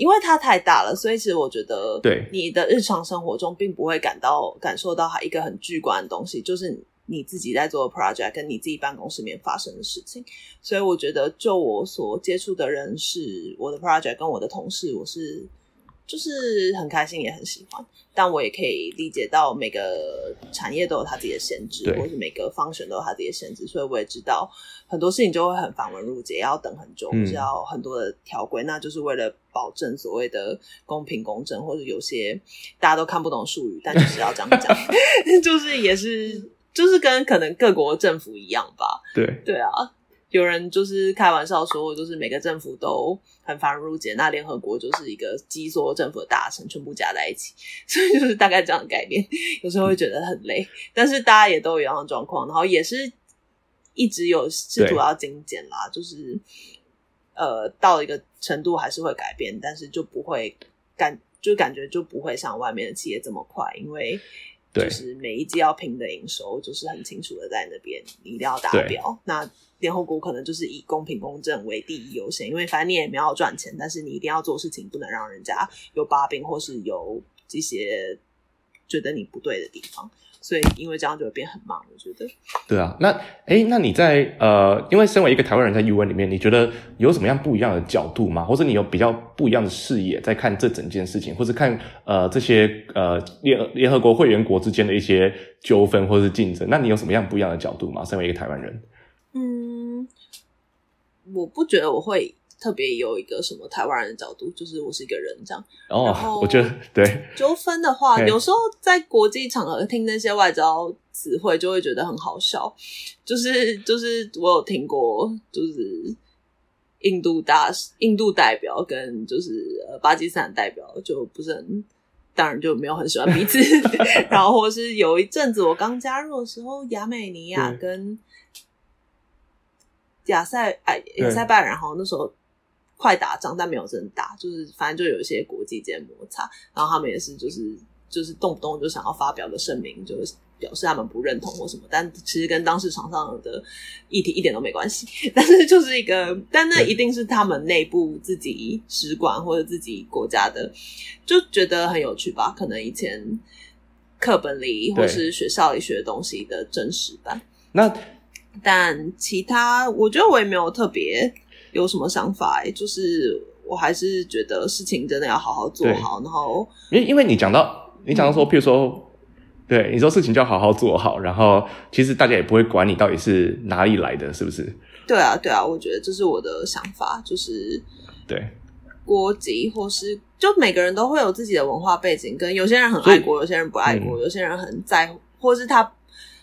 因为它太大了，所以其实我觉得，对你的日常生活中并不会感到感受到它一个很巨观的东西，就是你自己在做的 project 跟你自己办公室里面发生的事情。所以我觉得，就我所接触的人是我的 project 跟我的同事，我是。就是很开心，也很喜欢，但我也可以理解到每个产业都有它自己的限制，或是每个 function 都有它自己的限制，所以我也知道很多事情就会很繁文缛节，要等很久，或是要很多的条规，那就是为了保证所谓的公平公正，或者有些大家都看不懂术语，但就是要这样讲，就是也是就是跟可能各国政府一样吧，对。对啊。有人就是开玩笑说，就是每个政府都很繁文縟节，那联合国就是一个集所有政府的大臣全部加在一起，所以就是大概这样的概念。有时候会觉得很累，但是大家也都有一样的状况，然后也是一直有试图要精简啦，就是呃到一个程度还是会改变，但是就不会感就感觉就不会像外面的企业这么快，因为就是每一季要拼的营收就是很清楚的在那边，你一定要达标。那联合国可能就是以公平公正为第一优先，因为反正你也没有要赚钱，但是你一定要做事情，不能让人家有把柄或是有这些觉得你不对的地方。所以因为这样就会变很忙，我觉得。对啊，那哎，那你在呃，因为身为一个台湾人，在 UN 里面，你觉得有什么样不一样的角度吗？或者你有比较不一样的视野在看这整件事情，或者看呃这些呃联联合国会员国之间的一些纠纷或是竞争？那你有什么样不一样的角度吗？身为一个台湾人？嗯我不觉得我会特别有一个什么台湾人的角度，就是我是一个人这样。哦，然后我觉得对 纠纷的话，有时候在国际场合听那些外交词汇，就会觉得很好笑。就是就是我有听过，就是印度大、印度代表跟就是呃巴基斯坦代表就不是很，当然就没有很喜欢彼此。然后或是有一阵子我刚加入的时候，亚美尼亚跟。亚塞哎，亚塞拜然后那时候快打仗，但没有真的打，就是反正就有一些国际间摩擦，然后他们也是就是就是动不动就想要发表个声明，就是表示他们不认同或什么，但其实跟当时场上的议题一点都没关系。但是就是一个，但那一定是他们内部自己使馆或者自己国家的，就觉得很有趣吧？可能以前课本里或是学校里学的东西的真实版。那。但其他，我觉得我也没有特别有什么想法，欸，就是我还是觉得事情真的要好好做好。然后，因因为你讲到，你讲到说，譬如说，嗯、对，你说事情就要好好做好，然后其实大家也不会管你到底是哪里来的，是不是？对啊，对啊，我觉得这是我的想法，就是对国籍或是就每个人都会有自己的文化背景，跟有些人很爱国，有些人不爱国，嗯、有些人很在乎，或是他。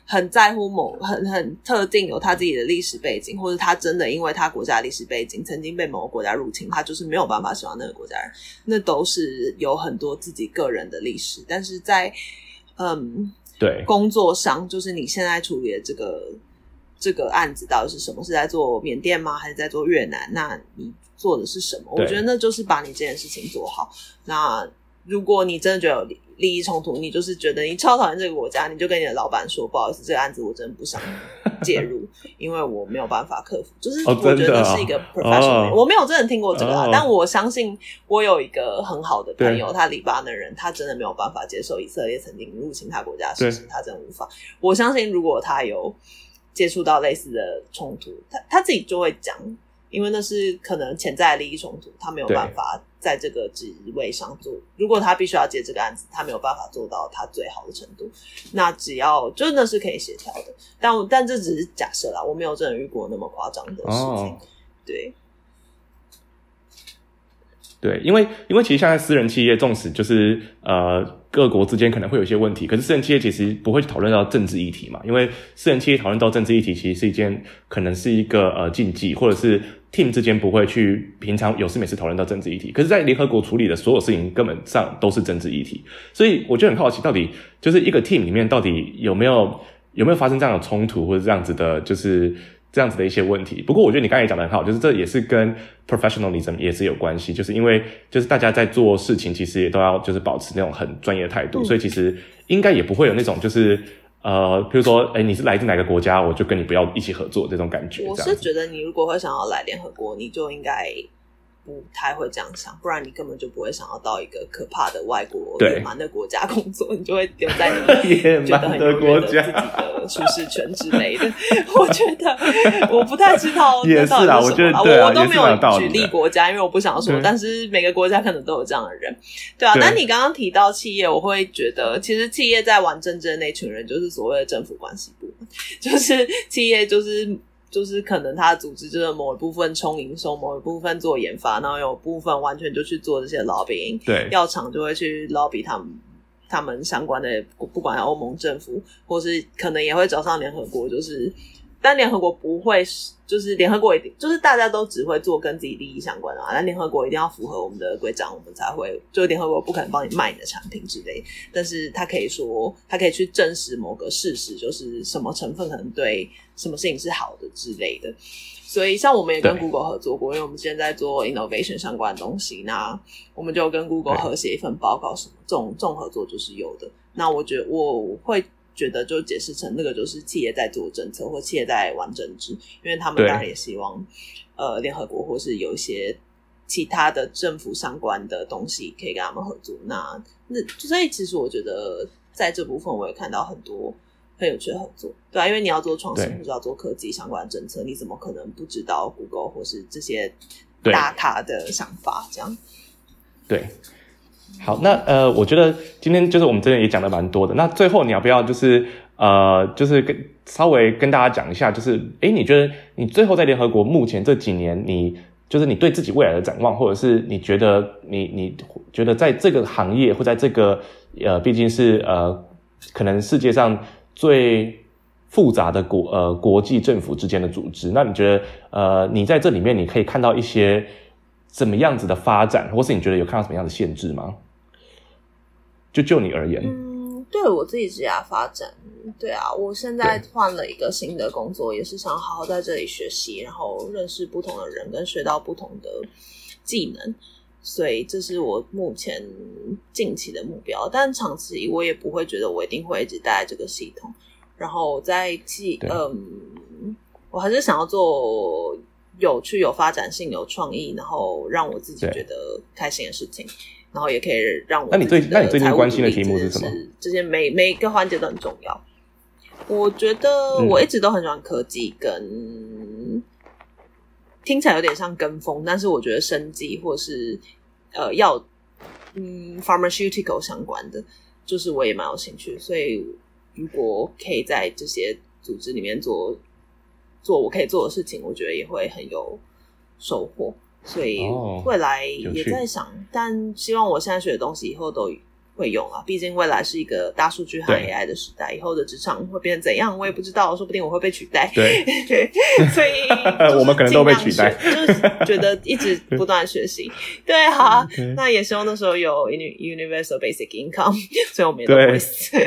很在乎某很很特定有他自己的历史背景，或者他真的因为他国家历史背景曾经被某个国家入侵，他就是没有办法喜欢那个国家人，那都是有很多自己个人的历史。但是在嗯，对工作上，就是你现在处理的这个这个案子到底是什么？是在做缅甸吗？还是在做越南？那你做的是什么？我觉得那就是把你这件事情做好。那如果你真的觉得有利益冲突，你就是觉得你超讨厌这个国家，你就跟你的老板说，不好意思，这个案子我真的不想介入，因为我没有办法克服。就是我觉得是一个 professional，、哦哦、我没有真的听过这个、啊，哦、但我相信我有一个很好的朋友，他黎巴嫩人，他真的没有办法接受以色列曾经入侵他国家的事实，他真的无法。我相信如果他有接触到类似的冲突，他他自己就会讲。因为那是可能潜在的利益冲突，他没有办法在这个职位上做。如果他必须要接这个案子，他没有办法做到他最好的程度。那只要真的是可以协调的，但但这只是假设啦，我没有真的遇过那么夸张的事情。哦、对，对，因为因为其实现在私人企业，纵使就是呃各国之间可能会有一些问题，可是私人企业其实不会讨论到政治议题嘛，因为私人企业讨论到政治议题，其实是一件可能是一个呃禁忌，或者是 team 之间不会去平常有事没事讨论到政治议题。可是，在联合国处理的所有事情根本上都是政治议题，所以我就很好奇，到底就是一个 team 里面到底有没有有没有发生这样的冲突，或者这样子的，就是。这样子的一些问题，不过我觉得你刚才也讲的很好，就是这也是跟 professionalism 也是有关系，就是因为就是大家在做事情，其实也都要就是保持那种很专业的态度，嗯、所以其实应该也不会有那种就是呃，比如说，哎，你是来自哪个国家，我就跟你不要一起合作这种感觉。我是觉得你如果会想要来联合国，你就应该。不太会这样想，不然你根本就不会想要到一个可怕的外国野蛮的国家工作，你就会留在你觉得很自己的舒适圈之类的。我觉得我不太知道那到底是什么，也是啊，我觉得对啊，我都没有举例国家，因为我不想说。但是每个国家可能都有这样的人，对啊。那你刚刚提到企业，我会觉得其实企业在玩政治的那群人，就是所谓的政府关系部门，就是企业就是。就是可能他组织就是某一部分充营收，某一部分做研发，然后有部分完全就去做这些 lobbying。对，药厂就会去 lobby 他们，他们相关的，不管欧盟政府，或是可能也会找上联合国，就是。但联合国不会，就是联合国一定就是大家都只会做跟自己利益相关的啊。那联合国一定要符合我们的规章，我们才会。就联合国不可能帮你卖你的产品之类，但是他可以说，他可以去证实某个事实，就是什么成分可能对什么事情是好的之类的。所以，像我们也跟 Google 合作过，因为我们现在在做 innovation 相关的东西，那我们就跟 Google 合写一份报告，什么这种这种合作就是有的。那我觉得我会。觉得就解释成那个就是企业在做政策，或企业在玩政治，因为他们当然也希望，呃，联合国或是有一些其他的政府相关的东西可以跟他们合作。那那所以其实我觉得在这部分我也看到很多很有趣的合作，对啊，因为你要做创新或者要做科技相关的政策，你怎么可能不知道 Google 或是这些大咖的想法？这样对。好，那呃，我觉得今天就是我们这边也讲的蛮多的。那最后你要不要就是呃，就是跟稍微跟大家讲一下，就是诶，你觉得你最后在联合国目前这几年，你就是你对自己未来的展望，或者是你觉得你你觉得在这个行业或在这个呃，毕竟是呃，可能世界上最复杂的国呃国际政府之间的组织，那你觉得呃，你在这里面你可以看到一些怎么样子的发展，或是你觉得有看到什么样的限制吗？就就你而言，嗯，对我自己职业发展，对啊，我现在换了一个新的工作，也是想好好在这里学习，然后认识不同的人，跟学到不同的技能，所以这是我目前近期的目标。但长期我也不会觉得我一定会一直待在这个系统，然后在记，嗯，我还是想要做有趣、有发展性、有创意，然后让我自己觉得开心的事情。然后也可以让我。那你最那你最近关心的题目是什么？这些每每一个环节都很重要。我觉得我一直都很喜欢科技跟，跟、嗯、听起来有点像跟风，但是我觉得生计或是呃药嗯 pharmaceutical 相关的，就是我也蛮有兴趣。所以如果可以在这些组织里面做做我可以做的事情，我觉得也会很有收获。所以未来也在想，哦、但希望我现在学的东西以后都会用啊。毕竟未来是一个大数据和 AI 的时代，以后的职场会变成怎样，我也不知道。说不定我会被取代。对，所以 我们可能都被取代，就是觉得一直不断学习。对啊，那也希望那时候有 universal basic income，所以我们也都不会死，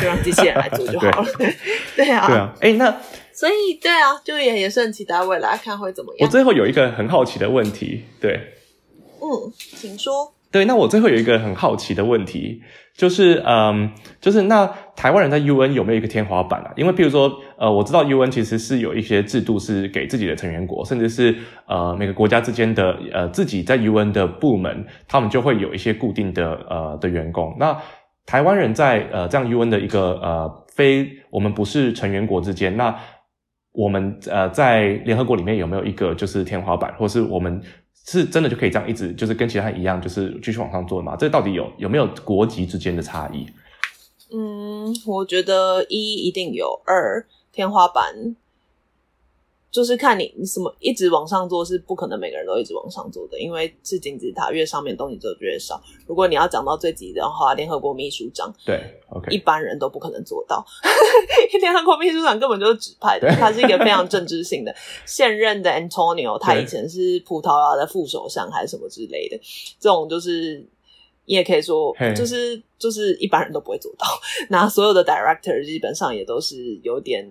就让机器人来做就好了。对，对啊，对啊，哎、欸，那。所以，对啊，就也也是很期待未来看会怎么样。我最后有一个很好奇的问题，对，嗯，请说。对，那我最后有一个很好奇的问题，就是，嗯，就是那台湾人在 UN 有没有一个天花板啊？因为，譬如说，呃，我知道 UN 其实是有一些制度是给自己的成员国，甚至是呃每个国家之间的呃自己在 UN 的部门，他们就会有一些固定的呃的员工。那台湾人在呃这样 UN 的一个呃非我们不是成员国之间，那我们呃在联合国里面有没有一个就是天花板，或是我们是真的就可以这样一直就是跟其他人一样，就是继续往上做的吗？这到底有有没有国籍之间的差异？嗯，我觉得一一定有，二天花板就是看你你什么一直往上做是不可能每个人都一直往上做的，因为是金字塔越上面东西就越少。如果你要讲到最极的话，联合国秘书长对，OK，一般人都不可能做到。联合国秘书长根本就是指派的，他是一个非常政治性的。现任的 Antonio，他以前是葡萄牙的副首相还是什么之类的，这种就是。你也可以说，就是就是一般人都不会做到。那所有的 director 基本上也都是有点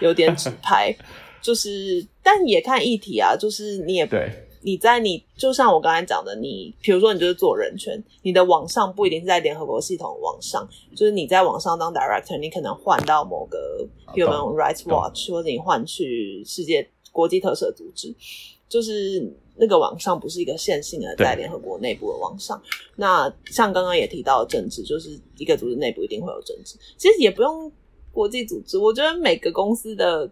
有点指派，就是但也看议题啊。就是你也对，你在你就像我刚才讲的，你比如说你就是做人权，你的网上不一定是在联合国系统网上，就是你在网上当 director，你可能换到某个 Human Rights Watch，或者你换去世界国际特色组织，就是。那个网上不是一个线性的，在联合国内部的网上。那像刚刚也提到的政治，就是一个组织内部一定会有政治。其实也不用国际组织，我觉得每个公司的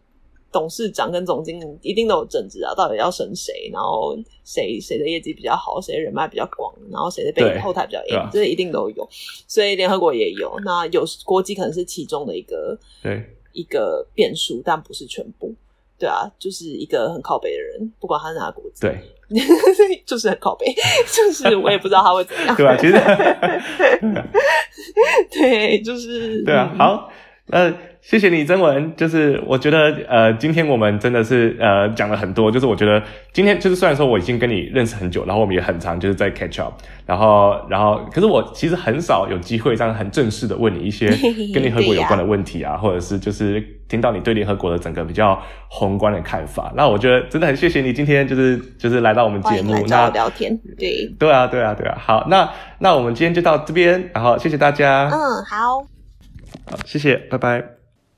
董事长跟总经理一定都有政治啊。到底要选谁，然后谁谁的业绩比较好，谁人脉比较广，然后谁的背后台比较硬，这些一定都有。所以联合国也有。那有国际可能是其中的一个对一个变数，但不是全部。对啊，就是一个很靠北的人，不管他是哪个国籍。对。就是很靠北，就是我也不知道他会怎样。对啊，其实，对，就是对啊。好，呃，谢谢你，曾文。就是我觉得，呃，今天我们真的是呃讲了很多。就是我觉得今天就是虽然说我已经跟你认识很久，然后我们也很常就是在 catch up，然后然后，可是我其实很少有机会这样很正式的问你一些 跟联合国有关的问题啊，啊或者是就是。听到你对联合国的整个比较宏观的看法，那我觉得真的很谢谢你今天就是就是来到我们节目，那聊天，对对啊对啊对啊，好，那那我们今天就到这边，然后谢谢大家，嗯，好，好，谢谢，拜拜。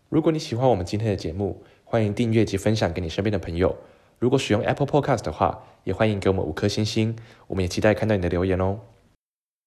如果你喜欢我们今天的节目，欢迎订阅及分享给你身边的朋友。如果使用 Apple Podcast 的话，也欢迎给我们五颗星星，我们也期待看到你的留言哦。